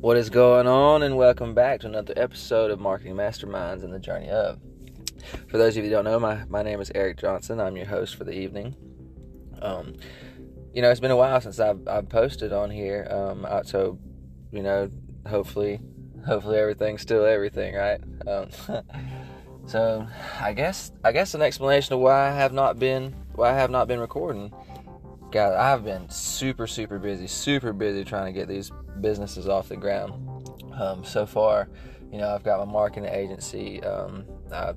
What is going on, and welcome back to another episode of Marketing Masterminds and the Journey of. For those of you who don't know, my, my name is Eric Johnson. I'm your host for the evening. Um, you know, it's been a while since I've, I've posted on here. Um, so, you know, hopefully, hopefully everything's still everything, right? Um, so, I guess I guess an explanation of why I have not been why I have not been recording. God, I've been super super busy, super busy trying to get these businesses off the ground. Um, so far, you know, I've got my marketing agency. Um, I,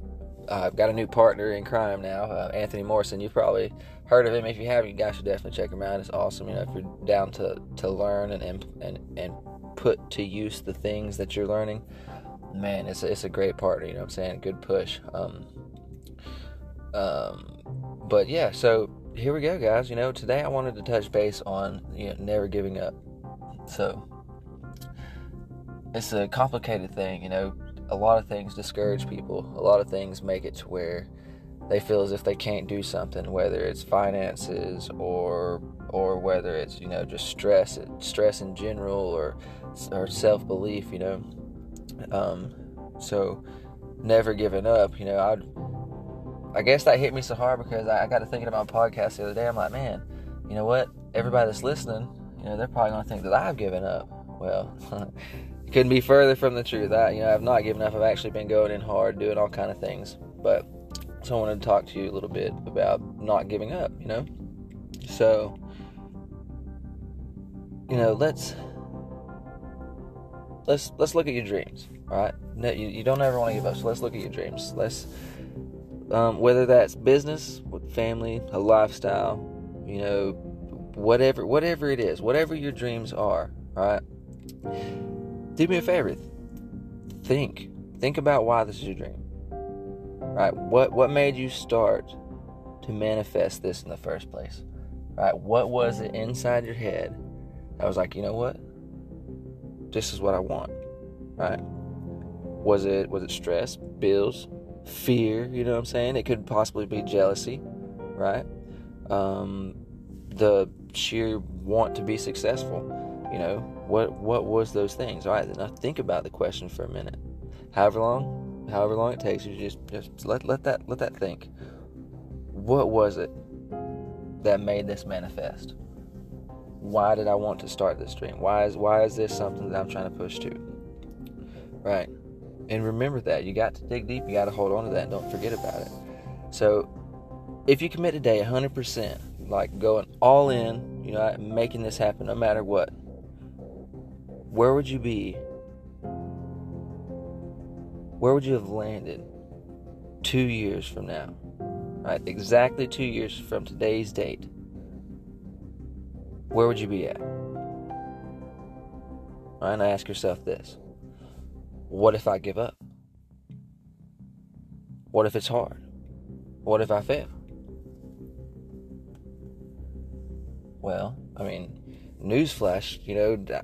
I've got a new partner in crime now, uh, Anthony Morrison. You've probably heard of him. If you haven't, you guys should definitely check him out. It's awesome. You know, if you're down to, to learn and, and and put to use the things that you're learning, man, it's a, it's a great partner. You know what I'm saying? Good push. Um, um, but yeah, so here we go, guys. You know, today I wanted to touch base on you know never giving up. So it's a complicated thing, you know. A lot of things discourage people. A lot of things make it to where they feel as if they can't do something, whether it's finances or or whether it's you know just stress, stress in general, or or self belief, you know. Um, so never giving up, you know. I I guess that hit me so hard because I, got to thinking about podcast the other day. I'm like, man, you know what? Everybody that's listening, you know, they're probably gonna think that I've given up. Well, it couldn't be further from the truth. I, you know, I've not given up. I've actually been going in hard, doing all kind of things. But so I wanted to talk to you a little bit about not giving up. You know, so you know, let's let's let's look at your dreams. All right, you, you don't ever want to give up. So let's look at your dreams. Let's um, whether that's business, family, a lifestyle, you know, whatever whatever it is, whatever your dreams are. right? do me a favor. Think. Think about why this is your dream. Right? What what made you start to manifest this in the first place? Right? What was it inside your head that was like, you know what? This is what I want. Right? Was it was it stress, bills, fear, you know what I'm saying? It could possibly be jealousy, right? Um, the sheer want to be successful you know, what what was those things? All right, now think about the question for a minute. However long, however long it takes you, just just let let that let that think. What was it that made this manifest? Why did I want to start this dream? Why is why is this something that I'm trying to push to? Right. And remember that. You got to dig deep, you got to hold on to that and don't forget about it. So, if you commit today 100%, like going all in, you know, making this happen no matter what, where would you be? Where would you have landed two years from now? Right, exactly two years from today's date. Where would you be at? All right, and ask yourself this What if I give up? What if it's hard? What if I fail? Well, I mean, newsflash, you know,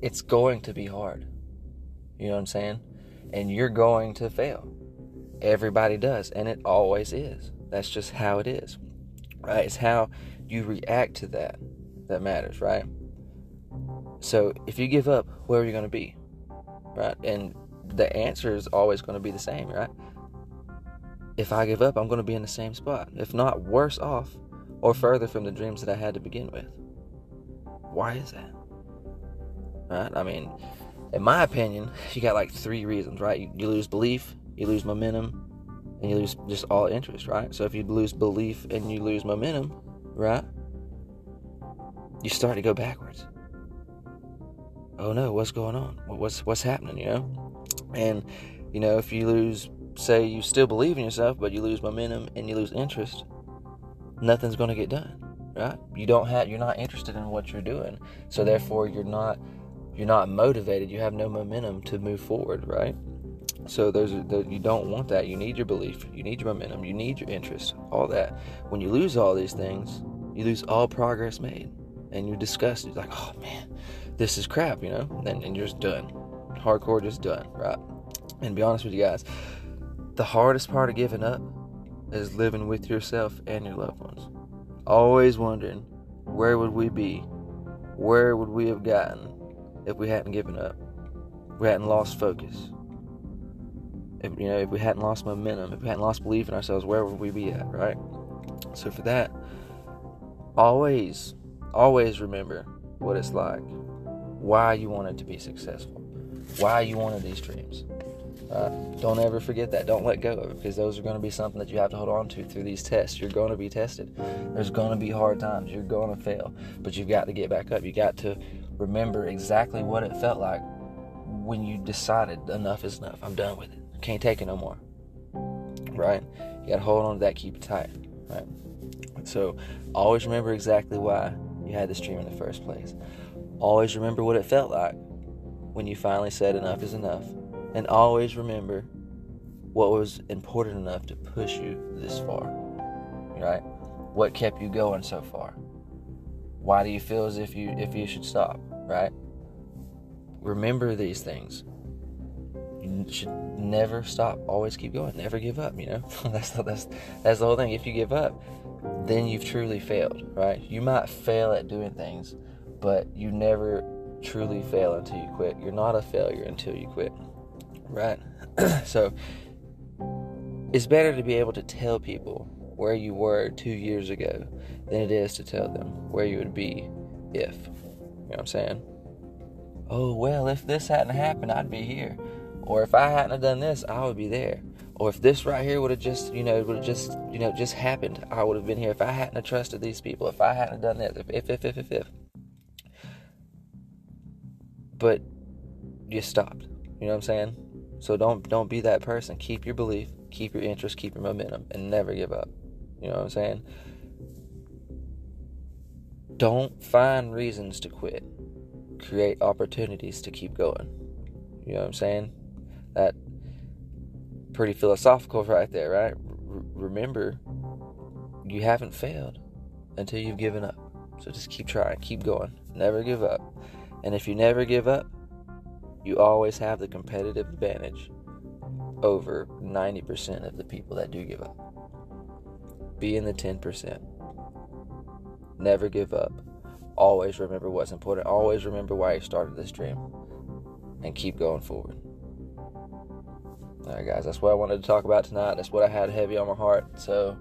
it's going to be hard. You know what I'm saying? And you're going to fail. Everybody does, and it always is. That's just how it is. Right? It's how you react to that that matters, right? So if you give up, where are you going to be? Right? And the answer is always going to be the same, right? If I give up, I'm going to be in the same spot, if not worse off or further from the dreams that I had to begin with. Why is that? right? I mean, in my opinion, you got like three reasons, right? You, you lose belief, you lose momentum, and you lose just all interest, right? So if you lose belief and you lose momentum, right? You start to go backwards. Oh no, what's going on? What's what's happening, you know? And you know, if you lose say you still believe in yourself, but you lose momentum and you lose interest, nothing's going to get done, right? You don't have you're not interested in what you're doing. So therefore you're not you're not motivated, you have no momentum to move forward, right? So those are you don't want that. You need your belief, you need your momentum, you need your interest, all that. When you lose all these things, you lose all progress made, and you're disgusted. You're like, oh man, this is crap, you know, and, and you're just done. Hardcore, just done, right? And be honest with you guys, the hardest part of giving up is living with yourself and your loved ones. Always wondering, where would we be? Where would we have gotten if we hadn't given up. we hadn't lost focus. If, you know, if we hadn't lost momentum, if we hadn't lost belief in ourselves, where would we be at, right? So for that, always, always remember what it's like, why you wanted to be successful, why you wanted these dreams. Uh, don't ever forget that. Don't let go of it because those are going to be something that you have to hold on to through these tests. You're going to be tested. There's going to be hard times. You're going to fail, but you've got to get back up. You got to remember exactly what it felt like when you decided enough is enough. I'm done with it. Can't take it no more. Right? You got to hold on to that. Keep it tight. Right? So always remember exactly why you had this dream in the first place. Always remember what it felt like when you finally said enough is enough and always remember what was important enough to push you this far. Right? What kept you going so far? Why do you feel as if you if you should stop, right? Remember these things. You should never stop. Always keep going. Never give up, you know? that's the, that's that's the whole thing. If you give up, then you've truly failed, right? You might fail at doing things, but you never truly fail until you quit. You're not a failure until you quit right? so it's better to be able to tell people where you were two years ago than it is to tell them where you would be if. You know what I'm saying? Oh, well, if this hadn't happened, I'd be here. Or if I hadn't done this, I would be there. Or if this right here would have just, you know, would have just, you know, just happened, I would have been here. If I hadn't trusted these people, if I hadn't done this, if, if, if, if, if, if. But you stopped. You know what I'm saying? So don't don't be that person. Keep your belief, keep your interest, keep your momentum, and never give up. You know what I'm saying? Don't find reasons to quit. Create opportunities to keep going. You know what I'm saying? That pretty philosophical right there, right? R- remember, you haven't failed until you've given up. So just keep trying, keep going, never give up. And if you never give up, you always have the competitive advantage over 90% of the people that do give up. Be in the 10%. Never give up. Always remember what's important. Always remember why you started this dream. And keep going forward. Alright, guys, that's what I wanted to talk about tonight. That's what I had heavy on my heart. So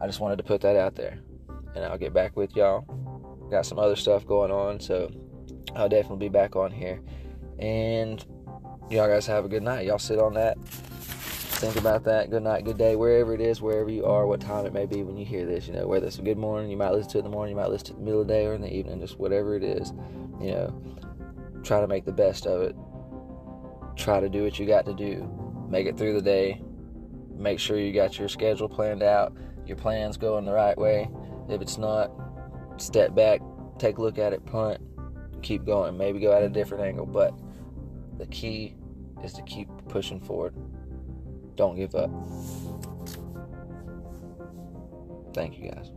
I just wanted to put that out there. And I'll get back with y'all. Got some other stuff going on. So I'll definitely be back on here. And y'all guys have a good night. Y'all sit on that. Think about that. Good night, good day, wherever it is, wherever you are, what time it may be when you hear this. You know, whether it's a good morning, you might listen to it in the morning, you might listen to it in the middle of the day or in the evening, just whatever it is. You know, try to make the best of it. Try to do what you got to do. Make it through the day. Make sure you got your schedule planned out, your plans going the right way. If it's not, step back, take a look at it, punt, keep going. Maybe go at a different angle, but the key is to keep pushing forward. Don't give up. Thank you guys.